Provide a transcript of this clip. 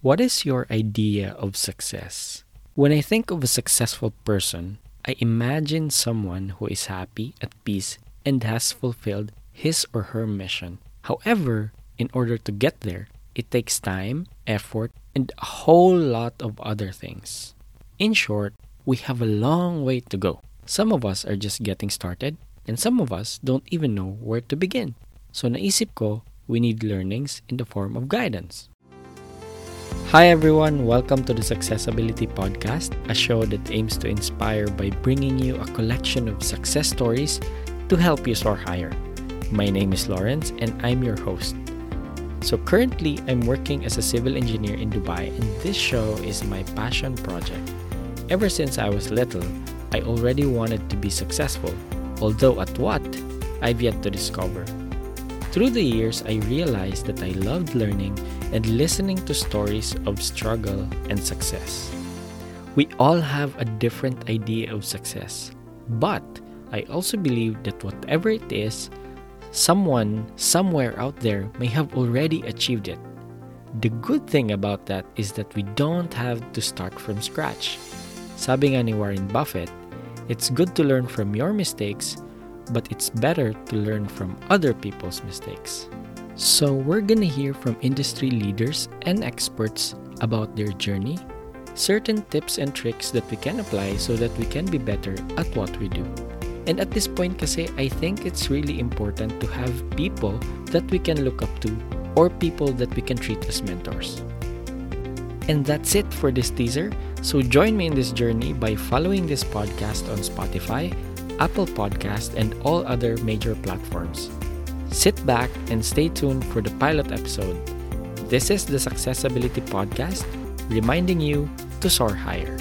What is your idea of success? When I think of a successful person, I imagine someone who is happy, at peace, and has fulfilled his or her mission. However, in order to get there, it takes time, effort, and a whole lot of other things. In short, we have a long way to go. Some of us are just getting started, and some of us don't even know where to begin. So naisip ko, we need learnings in the form of guidance. Hi everyone, welcome to the Successability Podcast, a show that aims to inspire by bringing you a collection of success stories to help you soar higher. My name is Laurence and I'm your host. So currently, I'm working as a civil engineer in Dubai, and this show is my passion project. Ever since I was little, I already wanted to be successful, although at what, I've yet to discover. Through the years, I realized that I loved learning and listening to stories of struggle and success. We all have a different idea of success, but I also believe that whatever it is, someone somewhere out there may have already achieved it. The good thing about that is that we don't have to start from scratch. Sabi ni Warren Buffett, it's good to learn from your mistakes, but it's better to learn from other people's mistakes. So, we're gonna hear from industry leaders and experts about their journey, certain tips and tricks that we can apply so that we can be better at what we do. And at this point kasi, I think it's really important to have people that we can look up to or people that we can treat as mentors. And that's it for this teaser. So join me in this journey by following this podcast on Spotify, Apple Podcast, and all other major platforms. Sit back and stay tuned for the pilot episode. This is the Successability Podcast, reminding you to soar higher.